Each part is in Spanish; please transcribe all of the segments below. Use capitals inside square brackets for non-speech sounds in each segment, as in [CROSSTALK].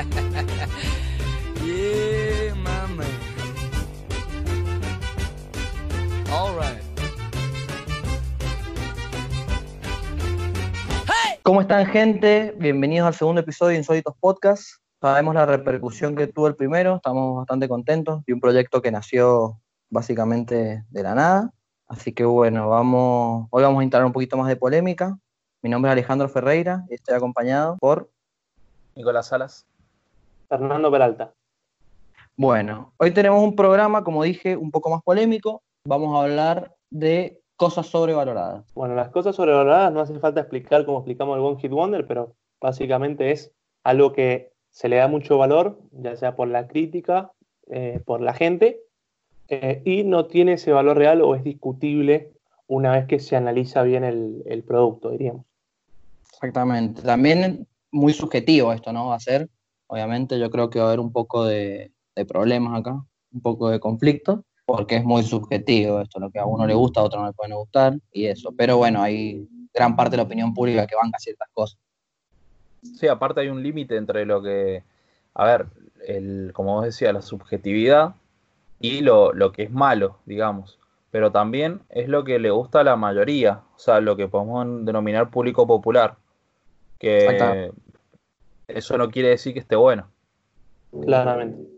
[LAUGHS] yeah, my man. All right. ¿Cómo están, gente? Bienvenidos al segundo episodio de Insólitos Podcast. Sabemos la repercusión que tuvo el primero, estamos bastante contentos de un proyecto que nació básicamente de la nada. Así que bueno, vamos, hoy vamos a entrar un poquito más de polémica. Mi nombre es Alejandro Ferreira y estoy acompañado por Nicolás Salas. Fernando Peralta. Bueno, hoy tenemos un programa, como dije, un poco más polémico. Vamos a hablar de cosas sobrevaloradas. Bueno, las cosas sobrevaloradas no hace falta explicar como explicamos el One Hit Wonder, pero básicamente es algo que se le da mucho valor, ya sea por la crítica, eh, por la gente, eh, y no tiene ese valor real o es discutible una vez que se analiza bien el, el producto, diríamos. Exactamente. También muy subjetivo esto, ¿no? Va a ser, obviamente, yo creo que va a haber un poco de, de problemas acá, un poco de conflicto, porque es muy subjetivo esto, lo que a uno le gusta, a otro no le puede gustar, y eso. Pero bueno, hay gran parte de la opinión pública que banca ciertas cosas. Sí, aparte hay un límite entre lo que, a ver, el, como vos decías, la subjetividad y lo, lo que es malo, digamos. Pero también es lo que le gusta a la mayoría, o sea, lo que podemos denominar público popular. Que. Eso no quiere decir que esté bueno. Claramente.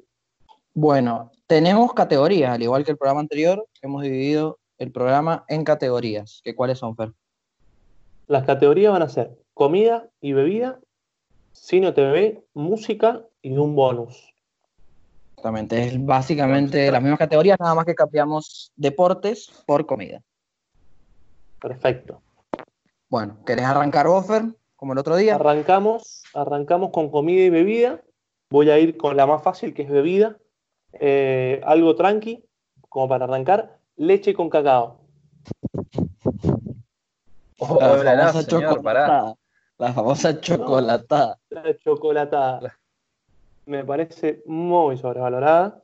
Bueno, tenemos categorías, al igual que el programa anterior, hemos dividido el programa en categorías. ¿Qué cuáles son, Fer? Las categorías van a ser comida y bebida, cine o TV, música y un bonus. Exactamente, es básicamente las mismas categorías, nada más que cambiamos deportes por comida. Perfecto. Bueno, ¿querés arrancar vos, Fer? Como el otro día. Arrancamos, arrancamos con comida y bebida. Voy a ir con la más fácil, que es bebida. Eh, algo tranqui, como para arrancar. Leche con cacao. Oh, La hola, famosa señor, pará. chocolatada. La famosa chocolatada. La chocolatada. Me parece muy sobrevalorada.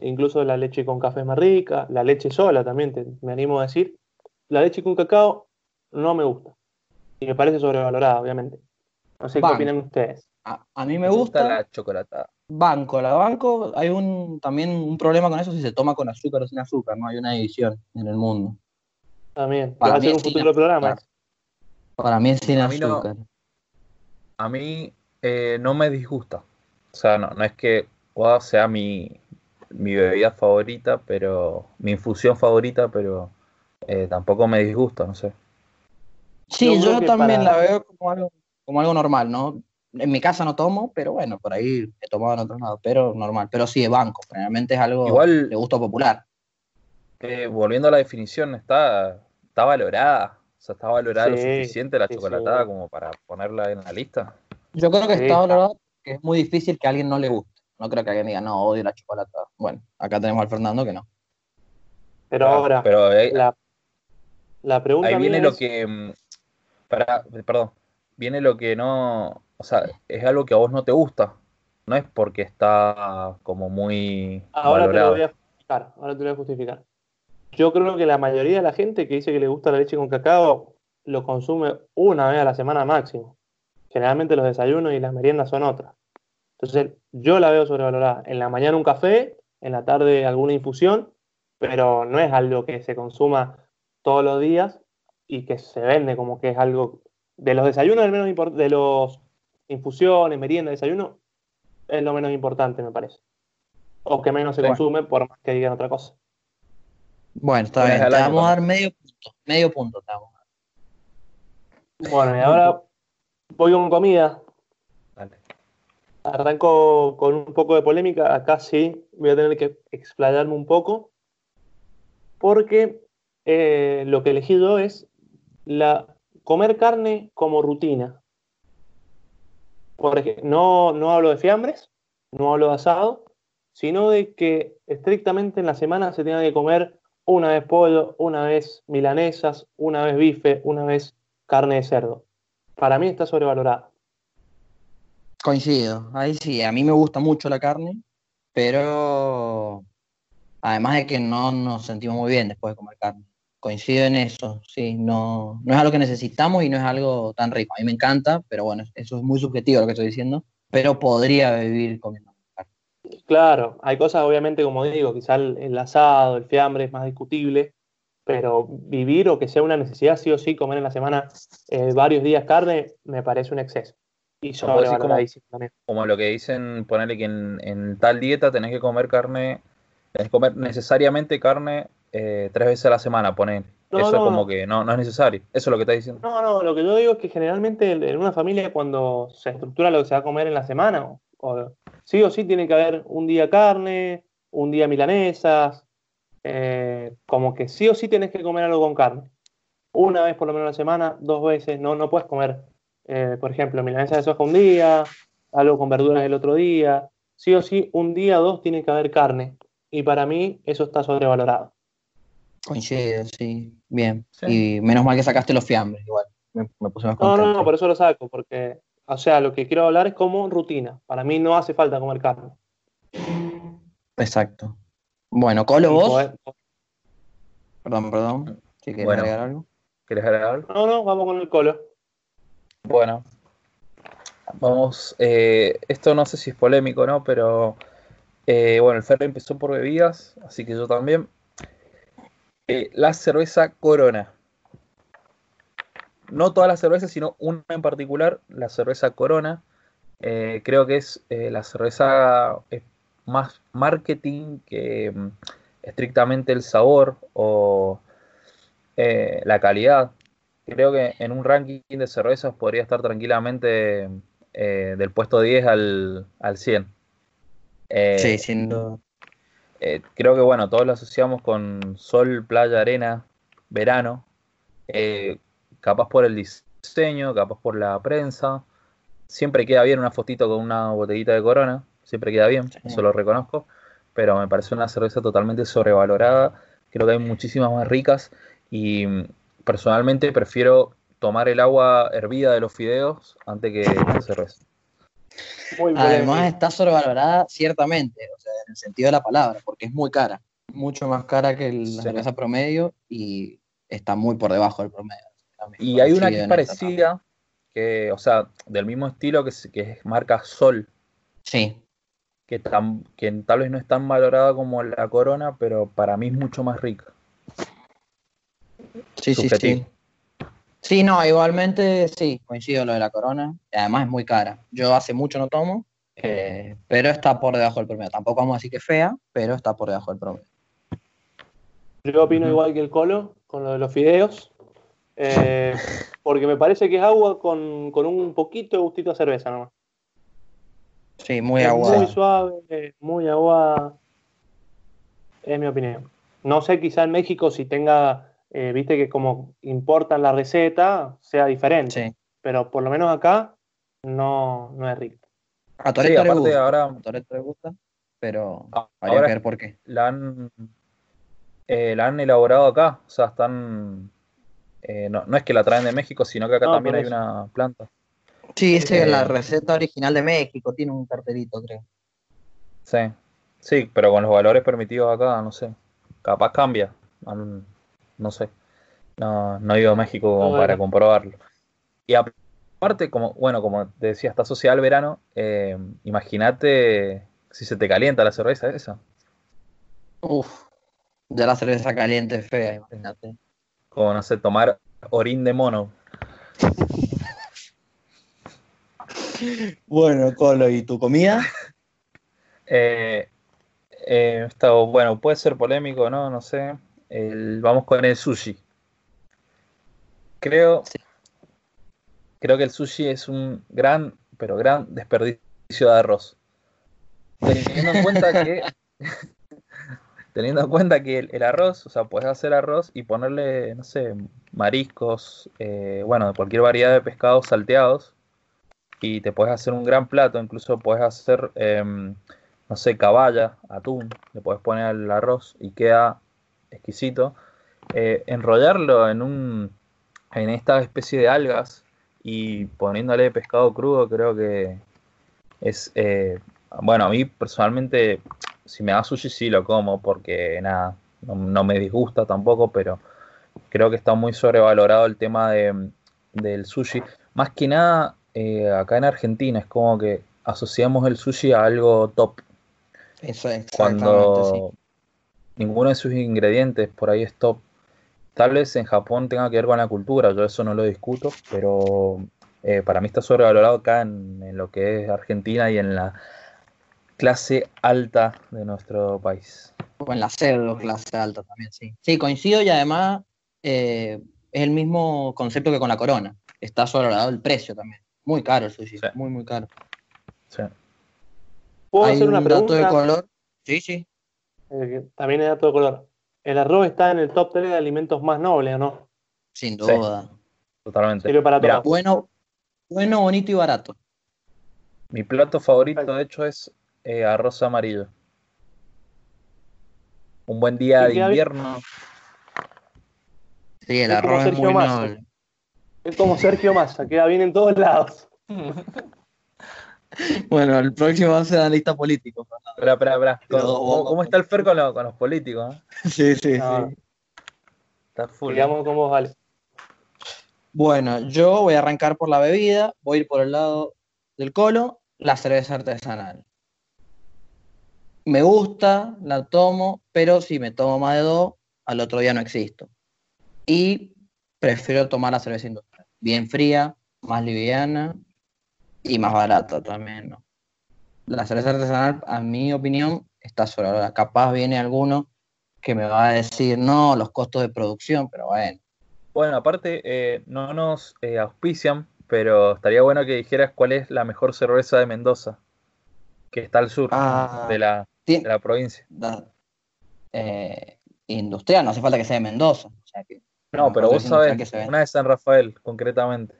Incluso la leche con café es más rica. La leche sola también, te- me animo a decir. La leche con cacao no me gusta. Y me parece sobrevalorada, obviamente. No sé Banco. qué opinan ustedes. A, a mí me gusta, la chocolatada. banco, la banco, hay un también un problema con eso si se toma con azúcar o sin azúcar, no hay una división en el mundo. También. Para ser un futuro programa. azúcar. Para mí es sin A mí no. azúcar. A mí eh, no me disgusta. O sea, no, no es que wow, sea mi, mi bebida favorita, pero mi infusión favorita, pero eh, tampoco me disgusta, no sé. Sí, Yo también para- la veo como algo, como algo normal, ¿no? En mi casa no tomo, pero bueno, por ahí he tomado en otros lados, pero normal. Pero sí, de banco, generalmente es algo Igual- de gusto popular. Eh, volviendo a la definición, está, está valorada. O sea, está valorada lo suficiente la sí, chocolatada sí. como para ponerla en la lista. Yo creo que Sí, está está. valorado que es muy difícil que a alguien no le guste. No creo que alguien diga, no, odio la chocolatada. Bueno, acá tenemos al Fernando que no. Pero Ah, ahora, Pero ahí, la, la pregunta ahí viene lo que. Para- perdón. Viene lo que no. O sea, es algo que a vos no te gusta. No es porque está como muy Ahora te lo voy a justificar. Ahora te lo voy a justificar. Yo creo que la mayoría de la gente que dice que le gusta la leche con cacao lo consume una vez a la semana máximo. Generalmente los desayunos y las meriendas son otras. Entonces, yo la veo sobrevalorada. En la mañana un café, en la tarde alguna infusión, pero no es algo que se consuma todos los días y que se vende como que es algo de los desayunos, del menos de los infusiones, merienda, desayuno, es lo menos importante, me parece. O que menos se Bueno. consume, por más que digan otra cosa. Bueno, está bien, al te vamos a dar medio punto. Medio punto te vamos a dar. Bueno, y ahora voy con comida. Dale. Arranco con un poco de polémica. Acá sí voy a tener que explayarme un poco. Porque eh, lo que elegí yo es la, comer carne como rutina. No, no hablo de fiambres, no hablo de asado, sino de que estrictamente en la semana se tenga que comer una vez pollo, una vez milanesas, una vez bife, una vez carne de cerdo. Para mí está sobrevalorada. Coincido, ahí sí, a mí me gusta mucho la carne, pero además de que no nos sentimos muy bien después de comer carne. Coincido en eso, sí, no, no es algo que necesitamos y no es algo tan rico. A mí me encanta, pero bueno, eso es muy subjetivo lo que estoy diciendo. pero podría vivir comiendo carne. Claro, hay cosas, obviamente, como digo, quizá el, el asado, el fiambre es más discutible, pero vivir o que sea una necesidad sí o sí comer en la semana eh, varios días carne me parece un exceso. Y como- también. Como lo que dicen, ponerle que en, en tal dieta tenés que comer carne, tenés que comer necesariamente carne eh, tres veces a la semana, poner. No, Eso no, es como no. que no, no es necesario. Eso es lo que estás diciendo. No, no, lo que yo digo es que generalmente en una familia cuando se estructura lo que se va a comer en la semana, o, o- sí o sí tiene que haber un día carne, un día milanesas, eh, como que sí o sí tenés que comer algo con carne. Una vez por lo menos a la semana, dos veces, no, no puedes comer, eh, por ejemplo, milanesa de soja un día, algo con verduras el otro día. Sí o sí, un día o dos tiene que haber carne. Y para mí eso está sobrevalorado. Coincido, sí. Bien. Sí. Y menos mal que sacaste los fiambres, igual. Me, me puse más No, contento. no, no, por eso lo saco, porque, o sea, lo que quiero hablar es como rutina. Para mí no hace falta comer carne. Exacto. Bueno, Colo, vos. poder- Perdón, perdón. Si Bueno. agregar algo. ¿Querés agregar algo? No, no, vamos con el colo. Bueno, vamos. eh, esto no sé si es polémico, ¿no? Pero eh, bueno, el Ferro empezó por bebidas, así que yo también. Eh, la cerveza Corona. No todas las cervezas, sino una en particular, la cerveza Corona. Eh, creo que es eh, la cerveza más marketing que mm, estrictamente el sabor o la calidad. Creo que en un ranking de cervezas podría estar tranquilamente del puesto 10 al, al 100. Eh, Sí, sin. Eh, creo que bueno, todos lo asociamos con sol, playa, arena, verano. Eh, capaz por el diseño, capaz por la prensa. Siempre queda bien una fotito con una botellita de corona. Siempre queda bien, Sí. eso lo reconozco. Pero me parece una cerveza totalmente sobrevalorada. Creo que hay muchísimas más ricas. Y mm, personalmente prefiero tomar el agua hervida de los fideos antes que la cerveza. Muy Además está sobrevalorada ciertamente, o sea, en el sentido de la palabra, porque es muy cara, mucho más cara que el- la cerveza promedio y está muy por debajo del promedio. También Y hay una que es en esta parecida, que, o sea, del mismo estilo que, es- que es marca Sol, Sí, que, tan- que tal vez no es tan valorada como la Corona, pero para mí es mucho más rica. sí, sí, Subjetivo. sí. Sí, no, igualmente sí, coincido lo de la corona. y Además es muy cara. Yo hace mucho no tomo, eh, pero está por debajo del promedio. Tampoco vamos a decir que es fea, pero está por debajo del promedio. Yo opino igual que el colo con lo de los fideos. eh, [LAUGHS] porque me parece que es agua con, con un poquito de gustito a cerveza nomás. Sí, muy es aguada. muy suave, muy agua. Es mi opinión. No sé, quizá en México si tenga, eh, viste que como importan la receta, sea diferente. Sí. Pero por lo menos acá no, no es rico. A Sí, Toretto le aparte gusta. ahora A Toretto le gusta, pero que ver por qué. la han, eh, la han elaborado acá, o sea, están... eh, no, no es que la traen de México, sino que acá No, también hay una planta. Sí, es la Eh, receta original de México, tiene un cartelito, creo. Sí, sí, pero con los valores permitidos acá, no sé. Capaz cambia. No sé. No, no he ido a México como Bueno. para comprobarlo. Y aparte, como, bueno, como te decía, está asociada al verano, eh, imagínate si se te calienta la cerveza esa. Uf, ya la cerveza caliente es fea, imagínate. Como, no sé, tomar orín de mono. [LAUGHS] Bueno, Colo, ¿y tu comida? [LAUGHS] Eh, eh, está, bueno, puede ser polémico, ¿no? No sé. El- vamos con el sushi. Creo, Sí. creo que el sushi es un gran, pero gran desperdicio de arroz. Teniendo en cuenta que, [LAUGHS] teniendo en cuenta que el, el arroz, o sea, puedes hacer arroz y ponerle, no sé, mariscos, eh, bueno, de cualquier variedad de pescados salteados y te puedes hacer un gran plato, incluso puedes hacer, em, no sé, caballa, atún, le puedes poner al arroz y queda exquisito. Eh, enrollarlo en un, en esta especie de algas y poniéndole pescado crudo, creo que es, eh, bueno, a mí personalmente, si me da sushi sí lo como, porque nada, no, no me disgusta tampoco, pero creo que está muy sobrevalorado el tema de, del sushi. Más que nada, eh, acá en Argentina es como que asociamos el sushi a algo top. Eso, exactamente, Cuando sí. Ninguno de sus ingredientes por ahí es top. Tal vez en Japón tenga que ver con la cultura, yo eso no lo discuto, pero eh, para mí está sobrevalorado acá en, en lo que es Argentina y en la clase alta de nuestro país. O en la pseudo clase alta también, sí. Sí, coincido y además eh, es el mismo concepto que con la corona. Está sobrevalorado el precio también. Muy caro el sushi, Sí. muy, muy caro. Sí. ¿Puedo Hay hacer una un dato pregunta? de color. Sí, sí. Eh, también es dato de color. ¿El arroz está en el top 3 de alimentos más nobles o no? Sin Sí. duda. Totalmente. Sirve para Mira, todo. Bueno, bueno, bonito y barato. Mi plato favorito, de hecho, es eh, arroz amarillo. Un buen día de invierno. Sí, el Es como arroz es Sergio muy Massa. noble. Es como Sergio Massa, queda bien en todos lados. [LAUGHS] Bueno, el próximo va a ser analista político. Fernando. Espera, espera, espera. Pero ¿Cómo, está el Fer con, lo- con los políticos? eh? Sí, sí, sí. Está full. Digamos cómo vale. Bueno, yo voy a arrancar por la bebida, voy a ir por el lado del colo, la cerveza artesanal. Me gusta, la tomo, pero si me tomo más de dos, al otro día no existo. Y prefiero tomar la cerveza industrial, bien fría, más liviana y más barata también, ¿no? La cerveza artesanal, a mi opinión, está sobrevalorada. Capaz viene alguno que me va a decir, no, los costos de producción, pero bueno. Bueno, aparte, eh, no nos eh, auspician, pero estaría bueno que dijeras cuál es la mejor cerveza de Mendoza, que está al sur Ah. de, la, de la provincia. da- eh, industrial, no hace falta que sea de Mendoza. o sea que- No, pero vos sabés, una de San Rafael, concretamente.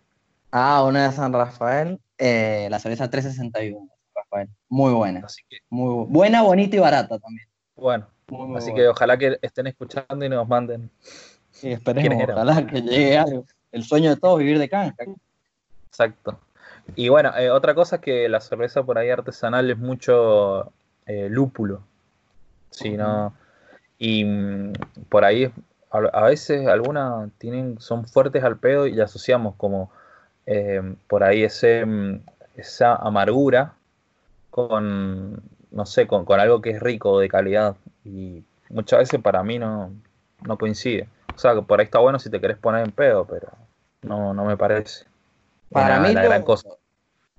Ah, una de San Rafael, eh, la cerveza 361, de San Rafael. Muy buena, Así que, muy bu- buena, bonita y barata también. bueno, Muy, muy así buena. que ojalá que estén escuchando y nos manden. Y esperemos, ojalá que llegue algo. El sueño de todos, vivir de canja. Exacto. Y bueno, eh, otra cosa es que la cerveza por ahí artesanal es mucho eh, lúpulo. Sí, no. Y mm, por ahí a, a veces algunas tienen, son fuertes al pedo y asociamos como eh, por ahí ese, mm, esa amargura con, no sé, con, con algo que es rico, de calidad. Y muchas veces para mí no, no coincide. O sea, que por ahí está bueno si te querés poner en pedo, pero no, no me parece. Para mí la lo, gran cosa.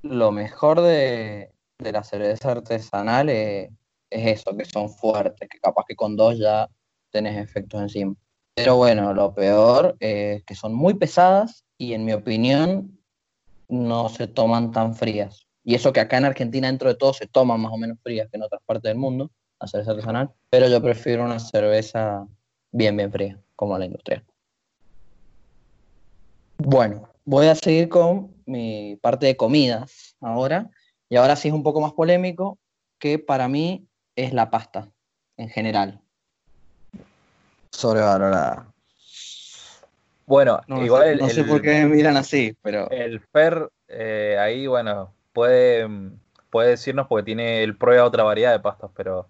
lo mejor de, de la cerveza artesanal es, es eso, que son fuertes, que capaz que con dos ya tenés efectos encima. Pero bueno, lo peor es que son muy pesadas y en mi opinión no se toman tan frías. Y eso que acá en Argentina dentro de todo se toman más o menos frías que en otras partes del mundo, la cerveza artesanal, pero yo prefiero una cerveza bien, bien fría, como la industrial. Bueno, voy a seguir con mi parte de comidas ahora. Y ahora sí es un poco más polémico, que para mí es la pasta en general. Sobrevalorada. Bueno, No, igual el, no sé el- por qué me miran así, pero el Fer eh, ahí, bueno, puede, puede decirnos porque tiene, él prueba otra variedad de pastas, pero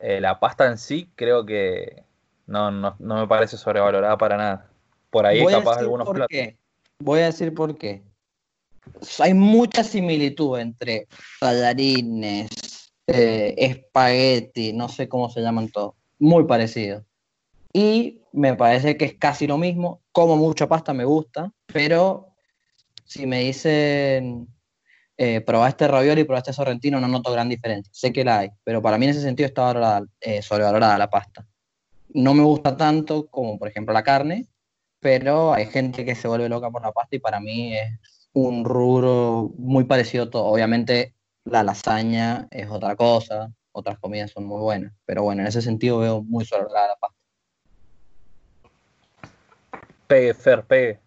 eh, la pasta en sí creo que no, no, no me parece sobrevalorada para nada. Por ahí voy capaz algunos por platos. qué. Voy a decir por qué. Hay mucha similitud entre tallarines, eh, espagueti, no sé cómo se llaman todos, muy parecidos. Y me parece que es casi lo mismo. Como mucha pasta me gusta, pero si me dicen eh, probaste ravioli y probaste sorrentino, no noto gran diferencia. Sé que la hay, pero para mí en ese sentido está eh, sobrevalorada la pasta. No me gusta tanto como, por ejemplo, la carne, pero hay gente que se vuelve loca por la pasta y para mí es un rubro muy parecido a todo. Obviamente la lasaña es otra cosa, otras comidas son muy buenas, pero bueno, en ese sentido veo muy sobrevalorada la pasta. Pegue, Fer, pegue.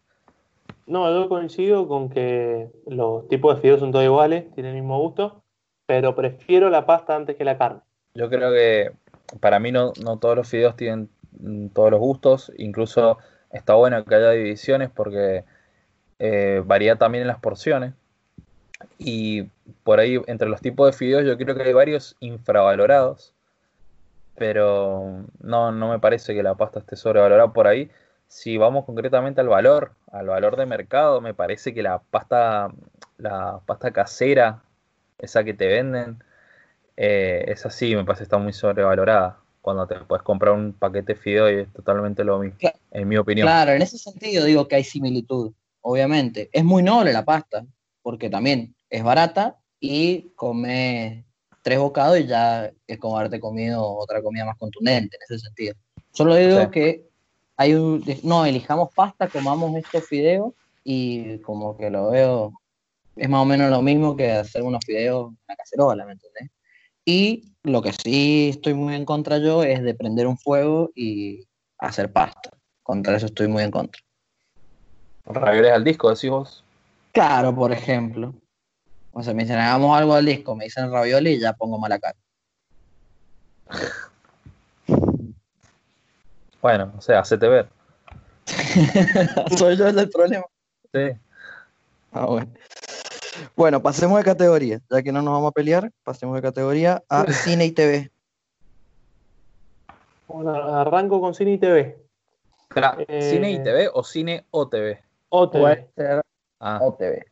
No, yo coincido con que los tipos de fideos son todos iguales, tienen el mismo gusto, pero prefiero la pasta antes que la carne. Yo creo que para mí no, no todos los fideos tienen mm, todos los gustos, incluso está bueno que haya divisiones porque eh, varía también en las porciones. Y por ahí, entre los tipos de fideos, yo creo que hay varios infravalorados, pero no, no me parece que la pasta esté sobrevalorada por ahí. Si vamos concretamente al valor, al valor de mercado, me parece que la pasta, la pasta casera esa que te venden, eh, esa sí me parece está muy sobrevalorada. Cuando te puedes comprar un paquete de fideo y es totalmente lo mismo, Cla- en mi opinión. Claro, en ese sentido digo que hay similitud, obviamente. Es muy noble la pasta, porque también es barata y comes tres bocados y ya es como haberte comido otra comida más contundente en ese sentido. Solo digo Sí. que hay un, no, elijamos pasta, comamos estos fideos y como que lo veo, es más o menos lo mismo que hacer unos fideos en la cacerola, ¿me entendés? Y lo que sí estoy muy en contra yo es de prender un fuego y hacer pasta. Contra eso estoy muy en contra. Ravioles al disco, decís vos. Claro, por ejemplo. O sea, me dicen, hagamos algo al disco, me dicen ravioli y ya pongo mala cara. [LAUGHS] Bueno, o sea, hacete ver. [LAUGHS] Soy yo el del problema. Sí. Ah, bueno. Bueno, pasemos de categoría. Ya que no nos vamos a pelear, pasemos de categoría a cine y TV. Bueno, arranco con cine y TV. Espera, Eh, ¿Cine y TV o cine o TV? O TV. ser Ah, o TV.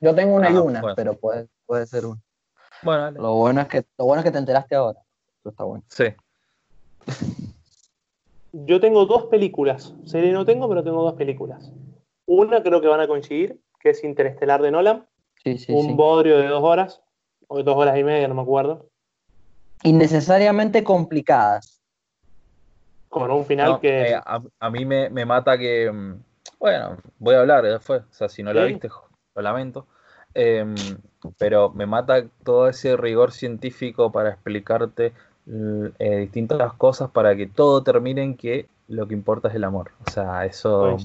Yo tengo una y Ah, una, bueno. pero puede, puede ser una. bueno, dale. Lo bueno es que lo bueno es que te enteraste ahora. Eso está bueno. Sí. [LAUGHS] Yo tengo dos películas. Serie no tengo, pero tengo dos películas. Una creo que van a coincidir, que es Interestelar de Nolan. Sí, sí, un sí. bodrio de dos horas, o de dos horas y media, no me acuerdo. Innecesariamente complicadas. Con un final No, que. eh, a, a mí me, me mata que. mm, Bueno, voy a hablar después. O sea, si no la viste, lo lamento. Em, pero me mata todo ese rigor científico para explicarte eh, distintas cosas para que todo termine en que lo que importa es el amor. O sea, eso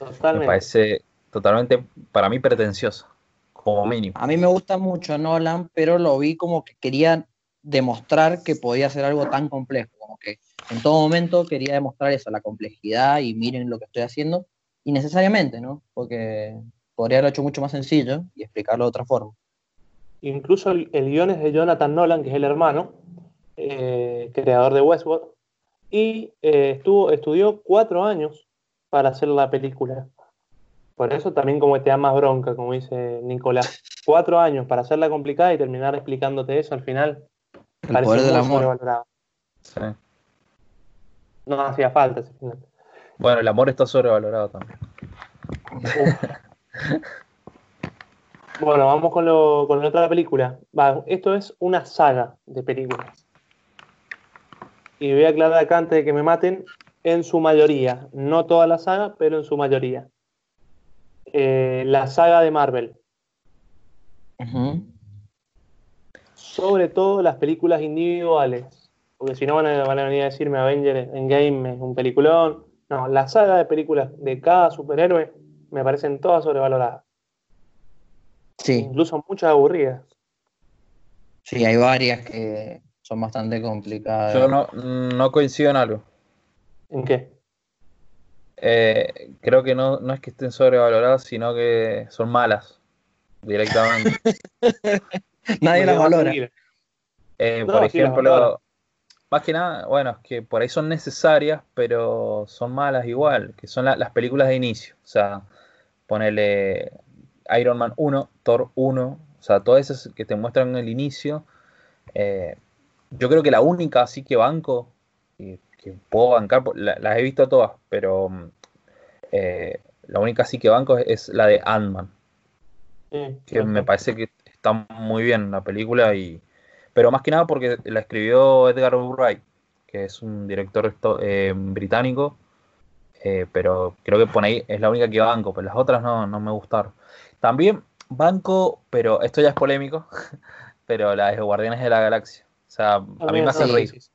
me parece totalmente, para mí, pretencioso. Como mínimo. A mí me gusta mucho Nolan, pero lo vi como que quería demostrar que podía hacer algo tan complejo, como que en todo momento quería demostrar eso, la complejidad y miren lo que estoy haciendo, innecesariamente, ¿no? Porque podría haberlo hecho mucho más sencillo y explicarlo de otra forma. Incluso el, el guion es de Jonathan Nolan, que es el hermano, eh, creador de Westworld, y eh, estuvo, estudió cuatro años para hacer la película. Por eso también como te da más bronca, como dice Nicolás. Cuatro años para hacerla complicada y terminar explicándote eso al final. El parece poder del amor. Sí. No hacía falta ese final. Bueno, el amor está sobrevalorado también. Bueno, vamos con, lo, con la otra película. Va, esto es una saga de películas. Y voy a aclarar acá antes de que me maten, en su mayoría. No toda la saga, pero en su mayoría. Eh, la saga de Marvel. Sobre todo las películas individuales. Porque si no van a, van a venir a decirme Avengers Endgame es un peliculón. No, la saga de películas de cada superhéroe me parecen todas sobrevaloradas. Sí, Incluso muchas aburridas. sí, hay varias que son bastante complicadas. Yo no, no coincido en algo. ¿En qué? Eh, creo que no, no es que estén sobrevaloradas, sino que son malas directamente. [LAUGHS] Nadie las valora. Eh, No, por ejemplo, más que nada, bueno, es que por ahí son necesarias, pero son malas igual, que son la- las películas de inicio. O sea, ponele Iron Man 1, Thor 1, o sea, todas esas que te muestran el inicio. eh, yo creo que la única así que banco, y que puedo bancar, la- las he visto todas, pero mm, eh, la única así que banco es, es la de Ant-Man. Sí, que me parece que está muy bien la película y pero más que nada porque la escribió Edgar Wright que es un director eh, británico eh, pero creo que por ahí es la única que banco pero las otras no, no me gustaron. También banco pero esto ya es polémico [LAUGHS] pero la de Guardianes de la Galaxia sea a mí me hacen reír sí, sí.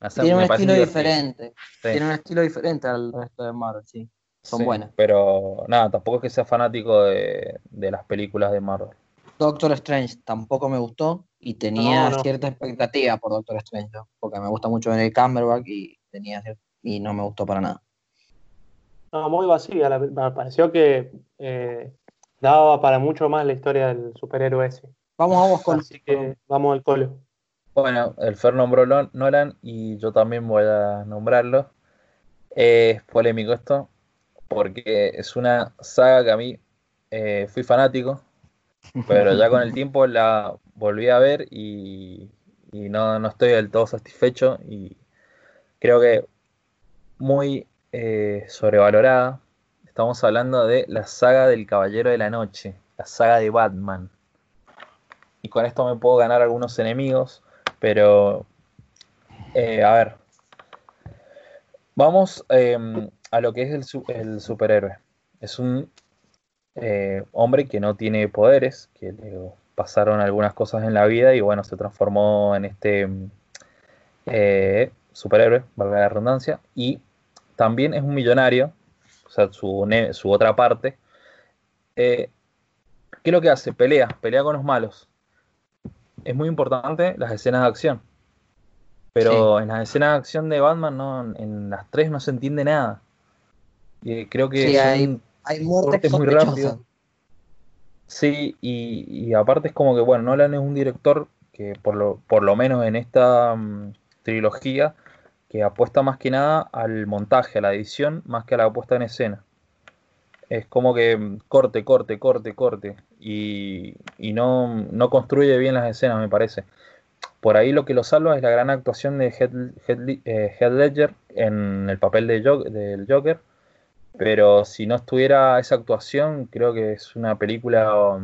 me hacen- Tiene un estilo diferente. Sí. Tiene un estilo diferente al resto de Marvel, sí. Son Sí, buenas. pero nada tampoco es que sea fanático de, de las películas de Marvel Doctor Strange tampoco me gustó y tenía No, no. cierta expectativa por Doctor Strange, porque me gusta mucho el Cumberbatch y tenía y no me gustó para nada. No, muy vacía. la- me pareció que eh, daba para mucho más la historia del superhéroe ese. Vamos a vos con Así que vamos al cole. Bueno, el Fer nombró Nolan y yo también voy a nombrarlo. Es polémico esto, porque es una saga que a mí eh, fui fanático, pero ya con el [LAUGHS] tiempo la volví a ver y, y no, no estoy del todo satisfecho y creo que muy eh, sobrevalorada. Estamos hablando de la saga del Caballero de la Noche, la saga de Batman. Y con esto me puedo ganar algunos enemigos, pero eh, a ver. Vamos em, a lo que es el, su- el superhéroe. Es un eh, hombre que no tiene poderes, que le pasaron algunas cosas en la vida y bueno, se transformó en este eh, superhéroe, valga la redundancia, y también es un millonario, o sea, su, su otra parte. Eh, ¿Qué es lo que hace? Pelea, pelea con los malos. Es muy importante las escenas de acción. Pero en las escenas de acción de Batman, no, en las tres no se entiende nada. Y creo que Sí, hay- Hay muertes muy. Sí, y, y aparte es como que, bueno, Nolan es un director que por lo, por lo menos en esta mm, trilogía, que apuesta más que nada al montaje, a la edición, más que a la puesta en escena. Es como que mm, corte, corte, corte, corte, y, y no, no construye bien las escenas, me parece. Por ahí lo que lo salva es la gran actuación de Heath- eh, Ledger en el papel de del Joker, pero si no estuviera esa actuación, creo que es una película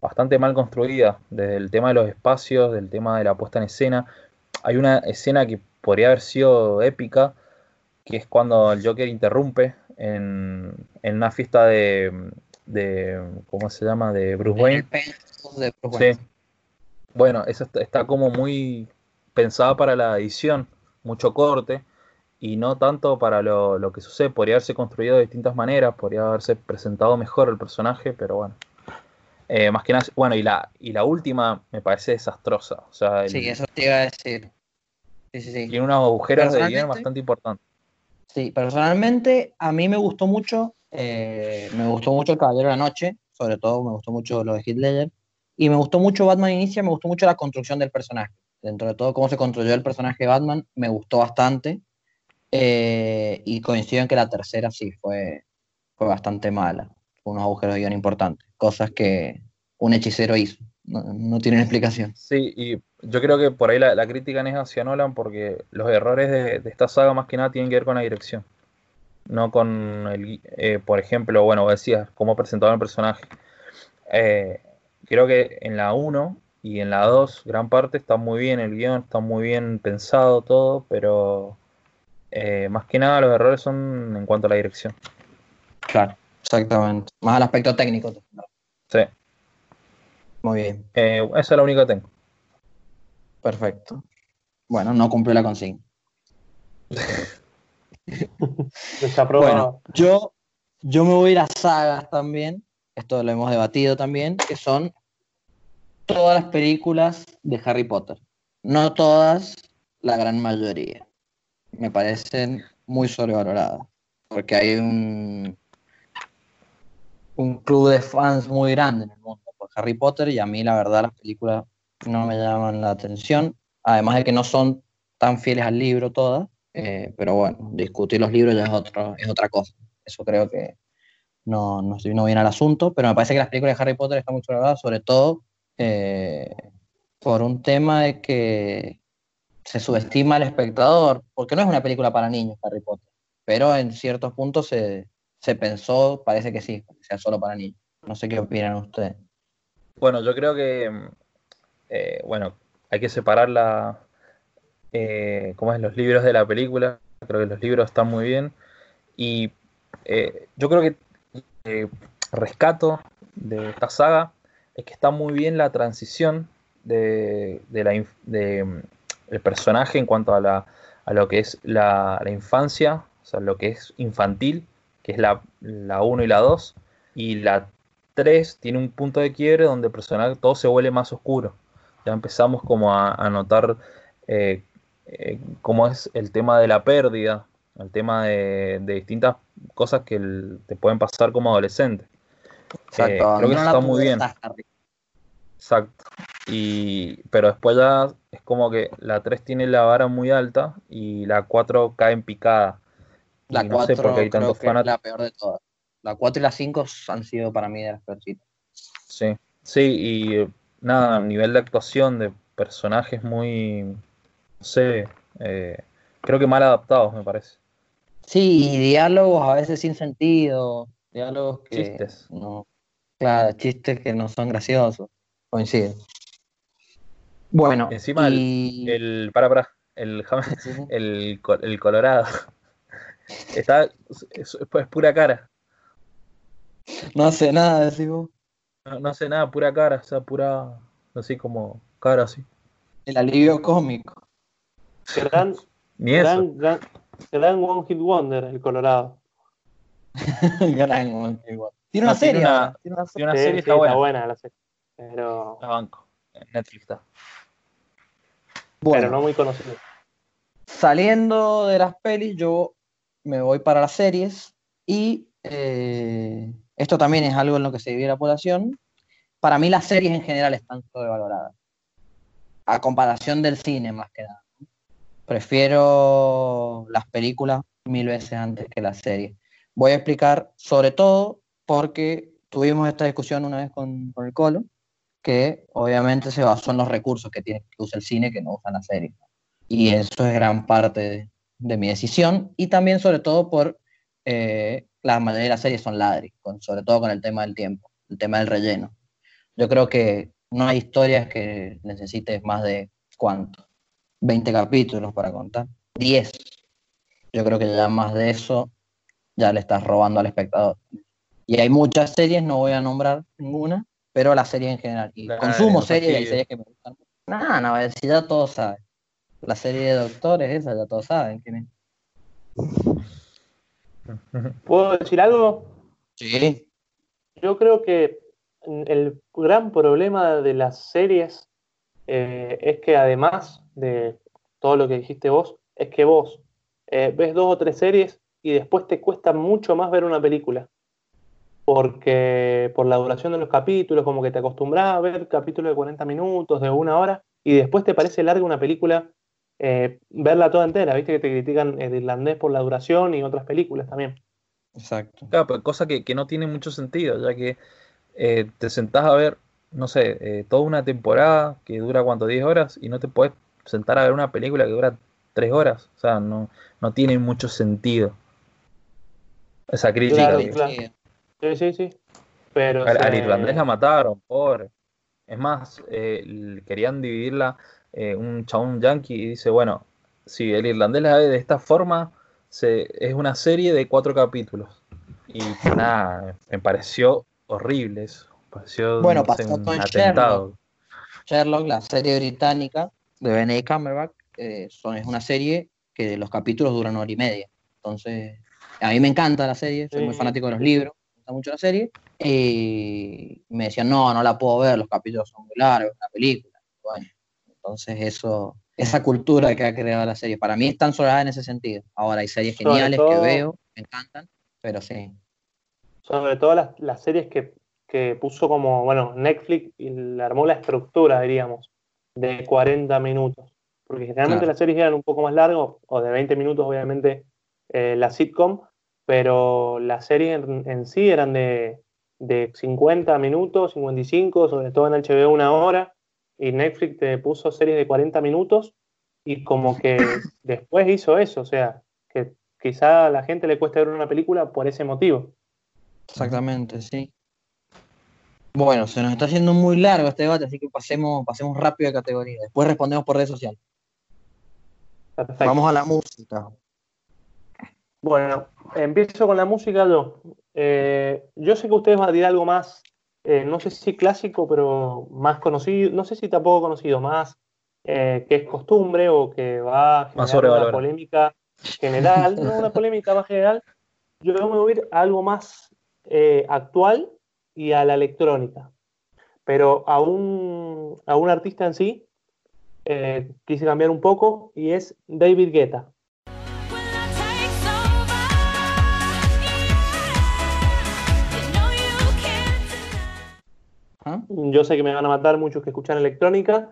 bastante mal construida, desde el tema de los espacios, del tema de la puesta en escena. Hay una escena que podría haber sido épica, que es cuando el Joker interrumpe en, en una fiesta de, de, ¿cómo se llama?, de Bruce Wayne. De Bruce Sí. Wayne. Bueno, eso está, está como muy pensada para la edición, mucho corte, y no tanto para lo, lo que sucede. Podría haberse construido de distintas maneras, podría haberse presentado mejor el personaje, pero bueno. Eh, más que nada, bueno, y la, y la última me parece desastrosa. O sea, el- Sí, eso te iba a decir. Sí, sí, sí. tiene unos agujeros de guion bastante importantes. Sí, personalmente a mí me gustó mucho, eh, me gustó mucho El Caballero de la Noche, sobre todo me gustó mucho lo de Ledger, y me gustó mucho Batman Inicia, me gustó mucho la construcción del personaje. Dentro de todo, cómo se construyó el personaje de Batman, me gustó bastante, eh, y coincido en que la tercera sí fue, fue bastante mala, unos agujeros de guion importantes, cosas que un hechicero hizo, no, no tienen explicación. Sí, y yo creo que por ahí la, la crítica no es hacia Nolan porque los errores de, de esta saga más que nada tienen que ver con la dirección. No con el, eh, por ejemplo, bueno, vos decías, cómo presentaron el personaje. Eh, creo que en la 1 y en la 2, gran parte está muy bien el guion, está muy bien pensado todo, pero eh, más que nada los errores son en cuanto a la dirección. Claro, exactamente. Más al aspecto técnico. Sí, Muy bien. eh, esa es la única que tengo. Perfecto. Bueno, no cumplió la consigna. [LAUGHS] Desaprobado. Bueno, yo, yo me voy a ir a sagas también, esto lo hemos debatido también, que son todas las películas de Harry Potter. No todas, la gran mayoría. Me parecen muy sobrevaloradas, porque hay un, un club de fans muy grande en el mundo por Harry Potter y a mí la verdad las películas no me llaman la atención, además de que no son tan fieles al libro todas, eh, pero bueno, discutir los libros ya es, otro, es otra cosa. Eso creo que no, no no bien al asunto, pero me parece que las películas de Harry Potter están muy sobrevaloradas, sobre todo eh, por un tema de que se subestima al espectador, porque no es una película para niños Harry Potter, pero en ciertos puntos se, se pensó, parece que sí, que sea solo para niños. No sé qué opinan ustedes. Bueno, yo creo que, eh, bueno, hay que separar la, eh, ¿cómo es? los libros de la película. Creo que los libros están muy bien. Y eh, yo creo que eh, rescato de esta saga es que está muy bien la transición de, la, de, mm, el personaje en cuanto a, la, a lo que es la, infancia, o sea, lo que es infantil, que es la, la 1 y la 2, y la 3 tiene un punto de quiebre donde el personaje todo se vuelve más oscuro. Ya empezamos como a, a notar eh, eh, cómo es el tema de la pérdida, el tema de, de distintas cosas que el- te pueden pasar como adolescente. Eh, creo que eso está muy bien. Exacto. Y, pero después ya es como que la 3 tiene la vara muy alta y la 4 cae en picada. La Y no sé 4 por qué hay creo tantos que es fanáticos. la peor de todas. La 4 y la 5 han sido para mí de las peorcitas. Sí, sí, y nada, nivel de actuación de personajes muy, no sé, eh, creo que mal adaptados, me parece. Sí, y diálogos a veces sin sentido, diálogos que Chistes. no, claro, chistes que no son graciosos, coinciden. Bueno, Encima y... El, para, para, el, [LAUGHS] el, el colorado. Está, es, es pura cara. no hace nada, decís vos. No, no hace nada, pura cara, o sea, pura, así como cara así. El alivio cómico. Gran, [LAUGHS] Ni eso. gran, gran, gran One Hit Wonder, el Colorado. [LAUGHS] Gran. Tiene una No, tiene serie una- ahora, tiene una serie. Tiene una Sí, serie sí, está buena. la serie. Pero, La banco. En Netflix está. Bueno, pero no muy conocido. saliendo de las pelis, yo me voy para las series y eh, esto también es algo en lo que se divide la población. Para mí las series en general están sobrevaloradas, a comparación del cine más que nada. Prefiero las películas mil veces antes que las series. Voy a explicar sobre todo porque tuvimos esta discusión una vez con, con el Colo, que obviamente se basó en los recursos que tiene que usa el cine que no usan las series. Y eso es gran parte de, de mi decisión. Y también, sobre todo, por eh, la mayoría de las series son ladri, con, sobre todo con el tema del tiempo, el tema del relleno. Yo creo que no hay historias que necesites más de cuánto, 20 capítulos para contar, 10. Yo creo que ya más de eso ya le estás robando al espectador. Y hay muchas series, no voy a nombrar ninguna, pero las series en general. Y consumo series hay series que me gustan. No, no, si ya todos saben. La serie de doctores, esa ya todos saben quién es. ¿Puedo decir algo? Sí. Yo creo que el gran problema de las series eh, es que además de todo lo que dijiste vos, es que vos eh, ves dos o tres series y después te cuesta mucho más ver una película. Porque por la duración de los capítulos, como que te acostumbras a ver capítulos de 40 minutos, de una hora, y después te parece larga una película, eh, verla toda entera. Viste que te critican el irlandés por la duración y otras películas también. Exacto. Claro, pero cosa que, que no tiene mucho sentido, ya que eh, te sentás a ver, no sé, eh, toda una temporada que dura cuánto, 10 horas, y no te puedes sentar a ver una película que dura 3 horas. O sea, no, no tiene mucho sentido. Esa crítica. Claro, que- claro. Sí, sí, sí. Pero Al, irlandés la mataron, pobre. Es más, eh, querían dividirla eh, un chabón yankee y dice, bueno, si el irlandés la ve de esta forma, se, es una serie de cuatro capítulos. Y nada, me pareció horrible eso. Me pareció Bueno, pasó un atentado. Sherlock, la serie británica de Benedict Cumberbatch, eh, son, es una serie que los capítulos duran una hora y media. Entonces, a mí me encanta la serie, soy muy fanático de los libros, me gusta mucho la serie. Y me decían, no, no la puedo ver, los capítulos son muy largos, una película. Bueno, entonces eso, esa cultura que ha creado la serie, para mí están sobradas en ese sentido. Ahora hay series geniales que veo, me encantan, pero sí. sobre todo las, las series que, que puso como, bueno, Netflix y le armó la estructura, diríamos, de 40 minutos. Porque generalmente Claro. las series eran un poco más largas, o de 20 minutos, obviamente, eh, la sitcom, pero las series en, en sí eran de, de 50 minutos, 55, sobre todo en HBO una hora, y Netflix te puso series de 40 minutos, y como que [LAUGHS] después hizo eso, o sea, que quizá a la gente le cuesta ver una película por ese motivo. Exactamente, sí. Bueno, se nos está haciendo muy largo este debate, así que pasemos, pasemos rápido de categoría. Después respondemos por redes sociales. Perfecto. Vamos a la música. Bueno, empiezo con la música yo. Eh, yo sé que ustedes van a tirar algo más, eh, no sé si clásico, pero más conocido, no sé si tampoco conocido, más eh, que es costumbre o que va a generar una polémica general, no una polémica más general. Yo me voy a ir a algo más eh, actual y a la electrónica. Pero a un, a un artista en sí quise cambiar un poco y es David Guetta. Yo sé que me van a matar muchos que escuchan electrónica,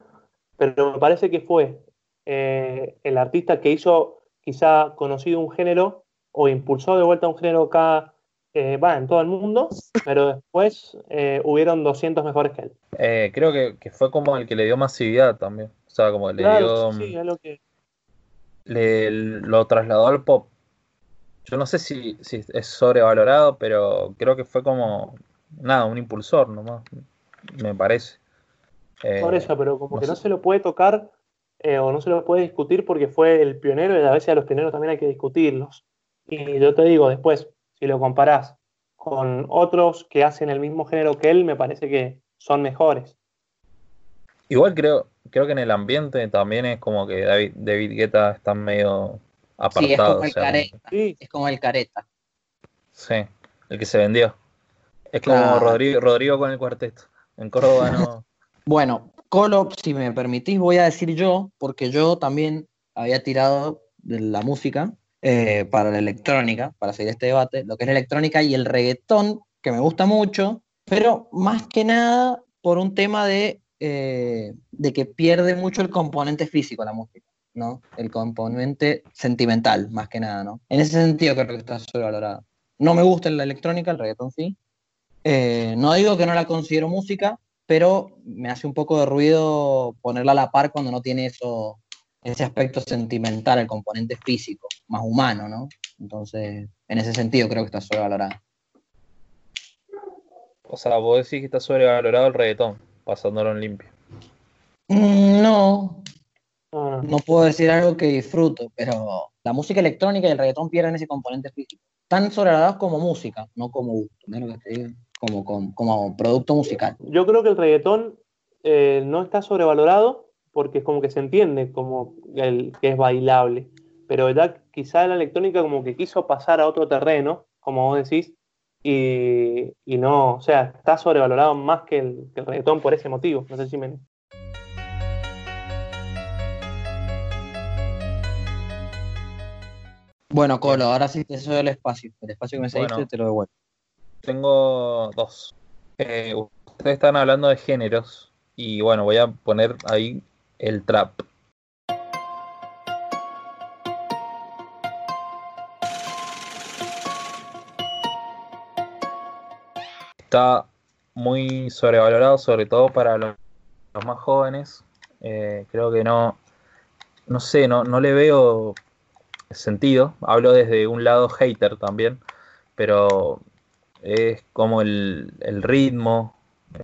pero me parece que fue eh, el artista que hizo quizá conocido un género o impulsó de vuelta un género acá eh, va en todo el mundo, pero después eh, hubieron 200 mejores que él. Creo que, que fue como el que le dio masividad también. O sea, como le Claro, dio. sí, es lo que. le, lo trasladó al pop. Yo no sé si, si es sobrevalorado, pero creo que fue como, nada, un impulsor nomás, me parece. Eh, Por eso, pero como no que no se lo puede tocar eh, o no se lo puede discutir porque fue el pionero y a veces a los pioneros también hay que discutirlos. Y yo te digo, después, si lo comparás con otros que hacen el mismo género que él, me parece que son mejores. Igual creo, creo que en el ambiente también es como que David, David Guetta está medio apartado. Sí, es como o el sea, careta. Sí, Es como el careta. sí, el que se vendió. Es como Claro. Rodrigo, Rodrigo con el cuarteto. En Córdoba no. [LAUGHS] Bueno, Colo, si me permitís, voy a decir yo, porque yo también había tirado de la música eh, para la electrónica, para seguir este debate, lo que es la electrónica y el reggaetón, que me gusta mucho, pero más que nada por un tema de, eh, de que pierde mucho el componente físico la música, ¿no? El componente sentimental, más que nada, ¿no? En ese sentido creo que está sobrevalorado. No me gusta la electrónica, el reggaetón sí. Eh, no digo que no la considero música, pero me hace un poco de ruido ponerla a la par cuando no tiene eso, ese aspecto sentimental, el componente físico, más humano, ¿no? Entonces, en ese sentido creo que está sobrevalorada. O sea, vos decís que está sobrevalorado el reggaetón, pasándolo en limpio. Mm, no, no, no. no puedo decir algo que disfruto, pero la música electrónica y el reggaetón pierden ese componente físico. Están sobrevalorados como música, no como gusto, ¿no es lo que te digo? Como, como, como producto musical. Yo creo que el reggaetón eh, no está sobrevalorado porque es como que se entiende como el, que es bailable. Pero ¿verdad? quizá la electrónica como que quiso pasar a otro terreno, como vos decís, y, y no, o sea, está sobrevalorado más que el, que el reggaetón por ese motivo. No sé si me... Bueno, Colo, ahora sí te cedo el espacio. El espacio que me cediste Bueno. te lo devuelvo. Tengo dos. Eh, ustedes están hablando de géneros y bueno, voy a poner ahí el trap. Está muy sobrevalorado, sobre todo para los, más jóvenes. Eh, creo que no, no sé, no, no le veo sentido. Hablo desde un lado hater también, pero es como el, el ritmo,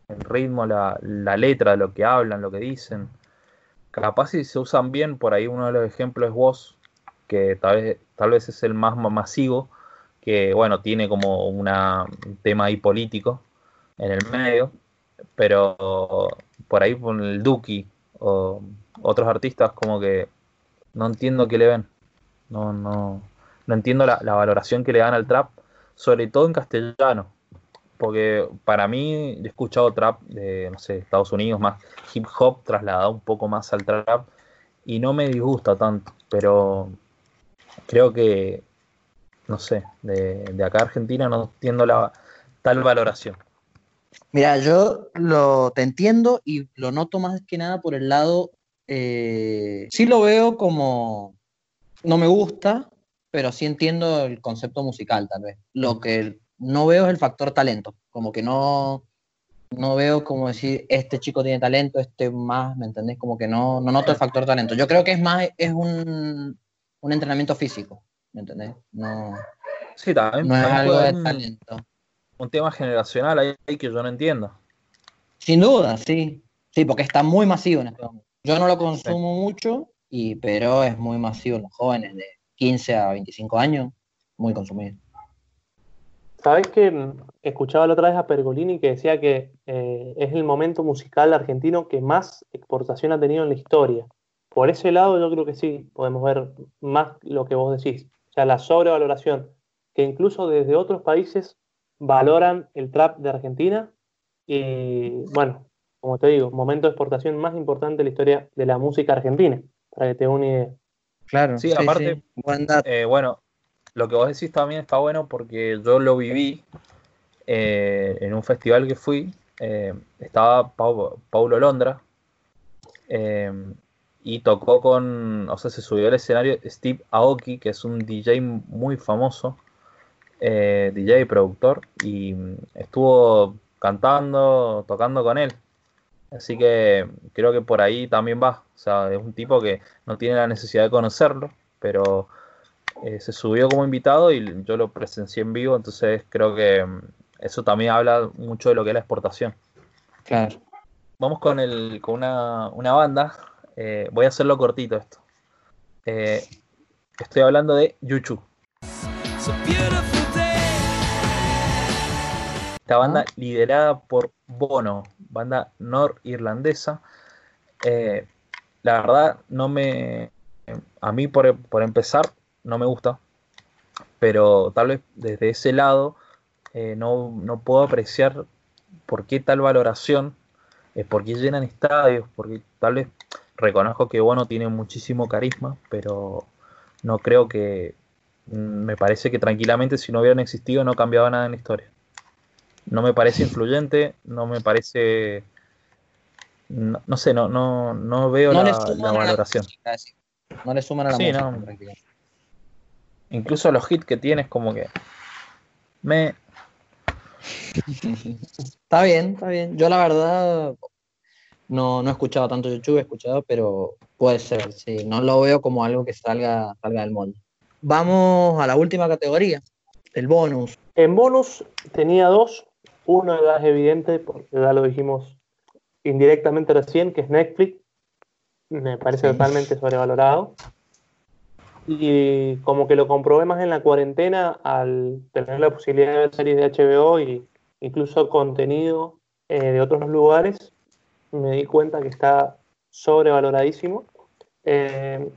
el ritmo, la, la letra, lo que hablan, lo que dicen. Capaz si se usan bien, por ahí uno de los ejemplos es Woz, que tal vez, tal vez es el más ma- masivo, que bueno, tiene como una, un tema ahí político en el medio, pero por ahí con el Duki o otros artistas como que no entiendo qué le ven. No, no, no entiendo la, la valoración que le dan al trap, sobre todo en castellano. Porque para mí, he escuchado trap de, no sé, Estados Unidos, más hip hop trasladado un poco más al trap, y no me disgusta tanto, pero creo que, no sé, de, de acá a Argentina no entiendo la tal valoración. Mira, yo lo te entiendo y lo noto más que nada por el lado. eh, sí lo veo como. No me gusta, pero sí entiendo el concepto musical, tal vez. Lo que no veo es el factor talento. Como que no. No veo como decir, este chico tiene talento, este más, ¿me entendés? Como que no, no noto el factor talento. Yo creo que es más, es un, un entrenamiento físico, ¿me entendés? No, Sí, también, no es también algo de un, talento. un tema generacional ahí que yo no entiendo. Sin duda, sí. Sí, porque está muy masivo en este momento. Yo no lo consumo mucho, y, pero es muy masivo en los jóvenes de 15 a 25 años, muy consumido. ¿Sabés que escuchaba la otra vez a Pergolini que decía que eh, es el momento musical argentino que más exportación ha tenido en la historia? Por ese lado yo creo que sí, podemos ver más lo que vos decís. O sea, la sobrevaloración, que incluso desde otros países valoran el trap de Argentina y bueno, como te digo, momento de exportación más importante de la historia de la música argentina, para que te idea. Claro, Sí, aparte- Buen dato. Eh, bueno, lo que vos decís también está bueno porque yo lo viví eh, en un festival que fui. eh, estaba Pau- Paulo Londra eh, y tocó con, o sea, se subió al escenario Steve Aoki, que es un DJ muy famoso. DJ, productor, y estuvo cantando, tocando con él. Así que creo que por ahí también va. O sea, es un tipo que no tiene la necesidad de conocerlo, pero eh, se subió como invitado y yo lo presencié en vivo, entonces creo que mm, eso también habla mucho de lo que es la exportación. Claro. Vamos con, el, con una, una banda. Eh, voy a hacerlo cortito esto. Eh, estoy hablando de Yuchu. Esta banda liderada por Bono, banda norirlandesa. Eh, la verdad, no me. A mí, por, por empezar, no me gusta. Pero tal vez desde ese lado eh, no, no puedo apreciar por qué tal valoración, eh, por qué llenan estadios, porque tal vez reconozco que Bono tiene muchísimo carisma, pero no creo que. mm, Me parece que tranquilamente, si no hubieran existido, no cambiaba nada en la historia. No me parece influyente, no me parece. No, no sé, no, no, no veo No la, suman la valoración. música. No le suman a la Sí, música, no. prácticamente. Incluso los hits que tienes, como que. Me. [LAUGHS] Está bien, está bien. Yo la verdad no, no he escuchado tanto YouTube, he escuchado, pero puede ser, sí. No lo veo como algo que salga, salga del molde. Vamos a la última categoría, el bonus. En bonus tenía dos. Uno ya es evidente, porque ya lo dijimos indirectamente recién, que es Netflix. Me parece Sí. totalmente sobrevalorado. Y como que lo comprobé más en la cuarentena al tener la posibilidad de ver series de HBO y incluso contenido eh, de otros lugares, me di cuenta que está sobrevaloradísimo. Eh,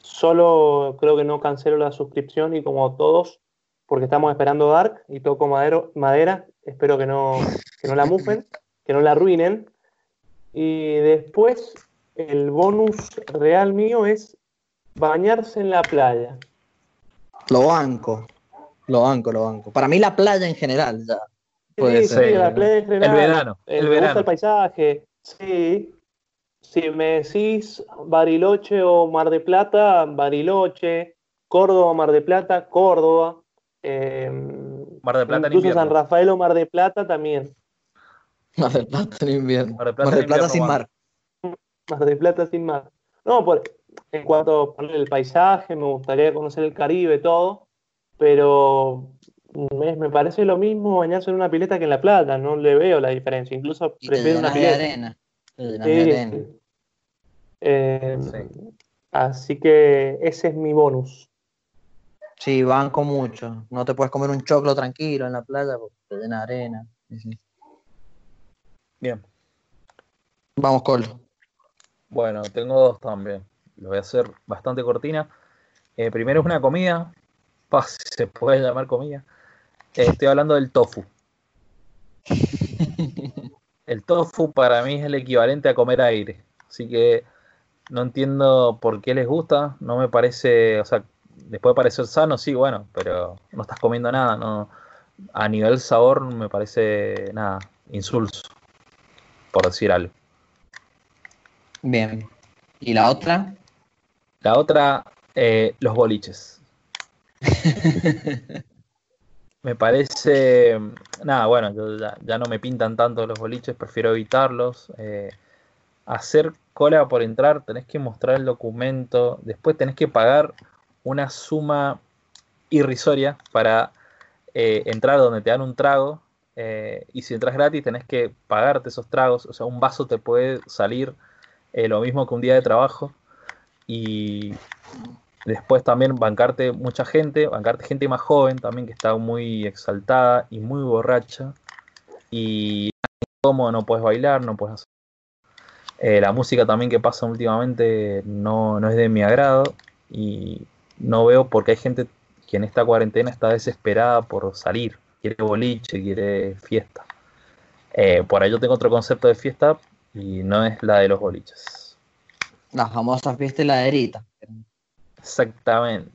solo creo que no cancelo la suscripción y como todos, porque estamos esperando Dark y toco madero, madera, espero que no, que no la [LAUGHS] mufen, que no la arruinen. Y después el bonus real mío es bañarse en la playa. Lo banco, lo banco, lo banco. Para mí la playa en general ya. Puede sí, ser. sí, la playa en general. El verano, Eh, el me gusta verano. el paisaje, sí. Si me decís Bariloche o Mar de Plata, Bariloche, Córdoba, Mar de Plata, Córdoba. eh, Mar de Plata en incluso invierno. San Rafael o Mar de Plata también. Mar del Plata en invierno. Mar del Plata Mar del Plata invierno, sin mar. Mar de Plata sin mar. No, por, en cuanto a poner el paisaje, me gustaría conocer el Caribe, todo, pero me, me parece lo mismo bañarse en una pileta que en la playa, no le veo la diferencia, incluso prefiero una llenas de pileta. arena. Sí, de arena. eh, Sí. Así que ese es mi bonus. Sí, banco mucho. No te puedes comer un choclo tranquilo en la playa porque te llena de arena. Sí. Bien. Vamos, Colo. Bueno, tengo dos también. Lo voy a hacer bastante cortina. Eh, primero es una comida. Se puede llamar comida. Eh, estoy hablando del tofu. [LAUGHS] El tofu para mí es el equivalente a comer aire. Así que no entiendo por qué les gusta. No me parece, o sea, les puede parecer sano, sí, bueno, pero no estás comiendo nada. No, a nivel sabor me parece nada, insulso, por decir algo. Bien. ¿Y la otra? La otra, eh, los boliches. [LAUGHS] Me parece, nada, bueno, yo ya, ya no me pintan tanto los boliches, prefiero evitarlos. eh, hacer cola por entrar, tenés que mostrar el documento, después tenés que pagar una suma irrisoria para eh, entrar donde te dan un trago. eh, y si entras gratis, tenés que pagarte esos tragos. O sea, un vaso te puede salir eh, lo mismo que un día de trabajo. Y después también bancarte mucha gente, bancarte gente más joven también que está muy exaltada y muy borracha. Y como no puedes bailar, no puedes hacer. La música también que pasa últimamente no, no es de mi agrado y no veo por qué hay gente que en esta cuarentena está desesperada por salir, quiere boliche, quiere fiesta. Eh, por ahí yo tengo otro concepto de fiesta y no es la de los boliches. La famosa fiesta heladerita. Exactamente.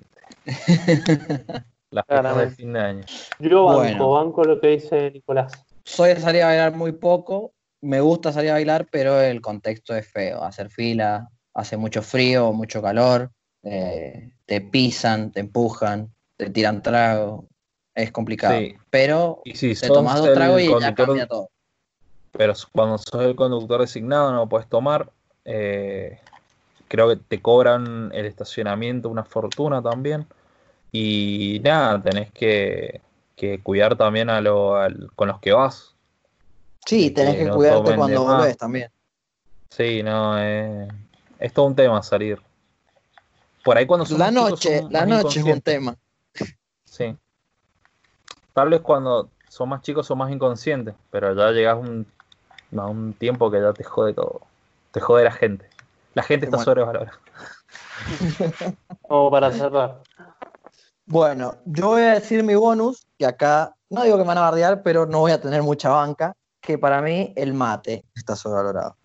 [LAUGHS] Las fiestas de fin de año. Yo banco, Bueno. banco lo que dice Nicolás. Soy de salir a bailar muy poco. Me gusta salir a bailar, pero el contexto es feo. Hacer fila, hace mucho frío, mucho calor. Eh, te pisan, te empujan, te tiran trago. es complicado. Sí. Pero Y si te tomas dos tragos y ya cambia todo. Pero cuando sos el conductor designado no puedes tomar. eh, creo que te cobran el estacionamiento una fortuna también. Y nada, tenés que, que cuidar también a lo, al- con los que vas. Sí, tenés que que no cuidarte cuando volvés también. Sí, no, eh, es todo un tema salir. Por ahí cuando son La noche, son la más noche es un inconscientes. tema. Sí. Tal vez cuando son más chicos son más inconscientes, pero ya llegas un, a un tiempo que ya te jode todo. Te jode la gente. La gente está Bueno. sobrevalorada. [LAUGHS] Como para cerrar. Bueno, yo voy a decir mi bonus, que acá, no digo que me van a bardear, pero no voy a tener mucha banca, que para mí el mate está sobrevalorado.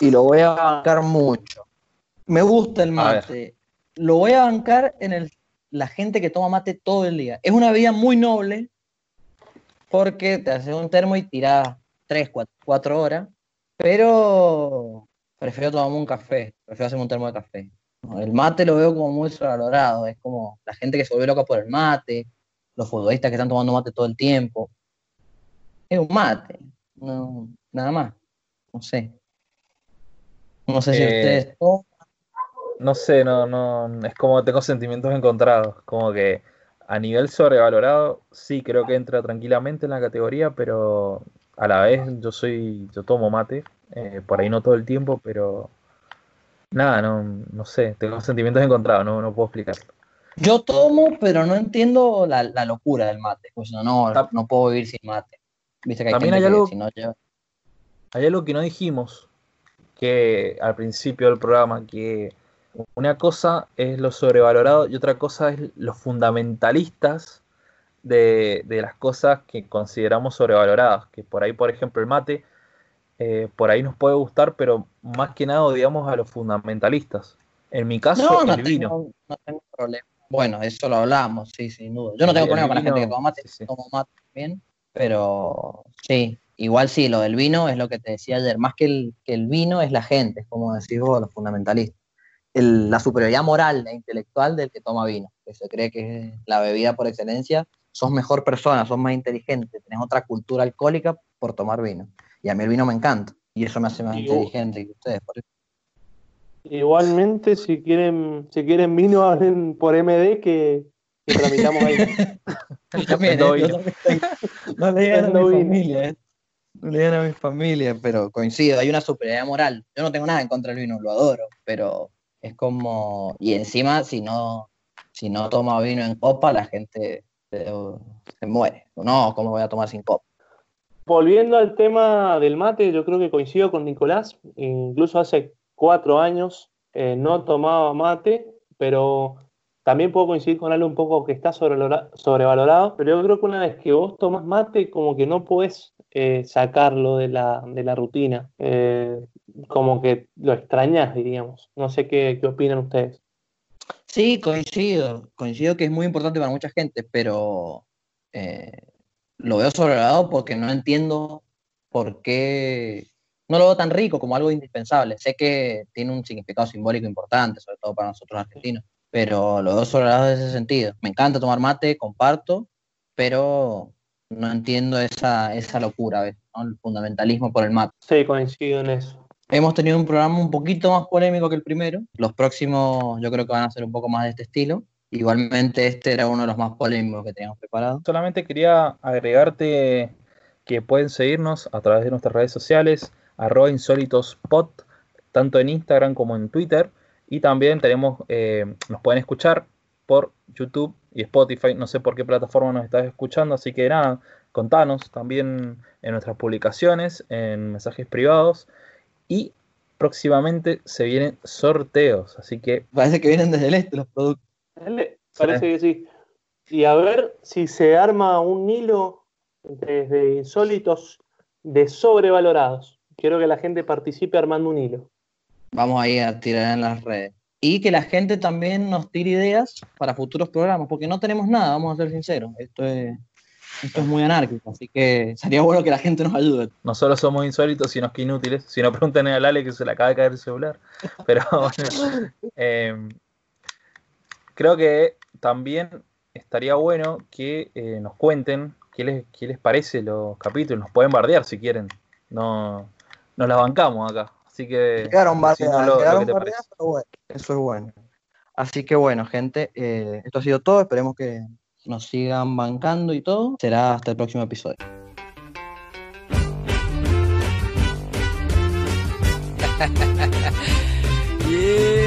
Y lo voy a bancar mucho. Me gusta el mate. Lo voy a bancar en el, la gente que toma mate todo el día. Es una bebida muy noble porque te haces un termo y tirás 3, 4, horas, pero prefiero tomarme un café, prefiero hacerme un termo de café. El mate lo veo como muy sobrevalorado, es como la gente que se vuelve loca por el mate, los futbolistas que están tomando mate todo el tiempo. Es un mate, no, nada más, no sé. No sé si Eh, ustedes toman. No sé, no, no, es como tengo sentimientos encontrados. Como que a nivel sobrevalorado, sí creo que entra tranquilamente en la categoría, pero a la vez yo soy, yo tomo mate, eh, por ahí no todo el tiempo, pero nada, no, no sé, tengo sentimientos encontrados, no, no puedo explicarlo. Yo tomo, pero no entiendo la, la locura del mate. Pues no, no, no puedo vivir sin mate. Viste que hay También hay que algo- si no lleva- Hay algo que no dijimos, que al principio del programa, que una cosa es lo sobrevalorado y otra cosa es los fundamentalistas de, de las cosas que consideramos sobrevaloradas. Que por ahí, por ejemplo, el mate, eh, por ahí nos puede gustar, pero más que nada odiamos a los fundamentalistas. En mi caso, No, no el vino. tengo, no tengo problema. Bueno, eso lo hablamos, sí, sin duda. Yo no tengo El problema con la gente que toma mate, sí, sí. tomo mate también, pero sí, igual sí, lo del vino es lo que te decía ayer, más que el, que el vino es la gente, es como decís vos, los fundamentalistas. El- la superioridad moral e intelectual del que toma vino, que se cree que es la bebida por excelencia, sos mejor persona, sos más inteligente, tenés otra cultura alcohólica por tomar vino. Y a mí el vino me encanta, y eso me hace más inteligente que ustedes. por eso. Igualmente, si quieren, si quieren vino, hablen por MD que, que tramitamos ahí. [LAUGHS] También, ¿eh? No le digan a Vendo mi familia, ¿eh? No le digan a mi familia, pero coincido, hay una superioridad moral. Yo no tengo nada en contra del vino, lo adoro, pero es como. Y encima, si no, si no toma vino en copa, la gente se, muere. No, ¿cómo voy a tomar sin copa? Volviendo al tema del mate, yo creo que coincido con Nicolás. Incluso hace cuatro años eh, no tomaba mate, pero también puedo coincidir con algo un poco que está sobrevalora- sobrevalorado. Pero yo creo que una vez que vos tomas mate, como que no podés eh, sacarlo de la, de la rutina. Eh, como que lo extrañas, diríamos. No sé qué, qué opinan ustedes. Sí, coincido. Coincido que es muy importante para mucha gente, pero eh, lo veo sobrevalorado porque no entiendo por qué. No lo veo tan rico como algo indispensable. Sé que tiene un significado simbólico importante, sobre todo para nosotros argentinos, pero lo veo sobrevalorado en ese sentido. Me encanta tomar mate, comparto, pero no entiendo esa, esa locura, ¿ves? ¿no? El fundamentalismo por el mate. Sí, coincido en eso. Hemos tenido un programa un poquito más polémico que el primero. Los próximos yo creo que van a ser un poco más de este estilo. Igualmente este era uno de los más polémicos que teníamos preparado. Solamente quería agregarte que pueden seguirnos a través de nuestras redes sociales, arroba insólitospot, tanto en Instagram como en Twitter. Y también tenemos, eh, nos pueden escuchar por YouTube y Spotify. No sé por qué plataforma nos estás escuchando, así que nada, contanos también en nuestras publicaciones, en mensajes privados. Y próximamente se vienen sorteos, así que Parece que vienen desde el este los productos. Parece que sí. Y a ver si se arma un hilo desde insólitos de sobrevalorados. Quiero que la gente participe armando un hilo. Vamos ahí a tirar en las redes. Y que la gente también nos tire ideas para futuros programas, porque no tenemos nada, vamos a ser sinceros. Esto es, esto es muy anárquico, así que sería bueno que la gente nos ayude. no solo somos insólitos, sino que inútiles. Si no, pregunten a Lale que se le acaba de caer el celular. Pero [LAUGHS] bueno, eh, creo que también estaría bueno que eh, nos cuenten qué les, qué les parece los capítulos. Nos pueden bardear si quieren. No, nos la bancamos acá. Así que. Quedaron bardeadas, lo- lo quedaron que bardeadas, pero bueno, eso es bueno. Así que bueno, gente, eh, esto ha sido todo. Esperemos que nos sigan bancando y todo. Será hasta el próximo episodio. [LAUGHS]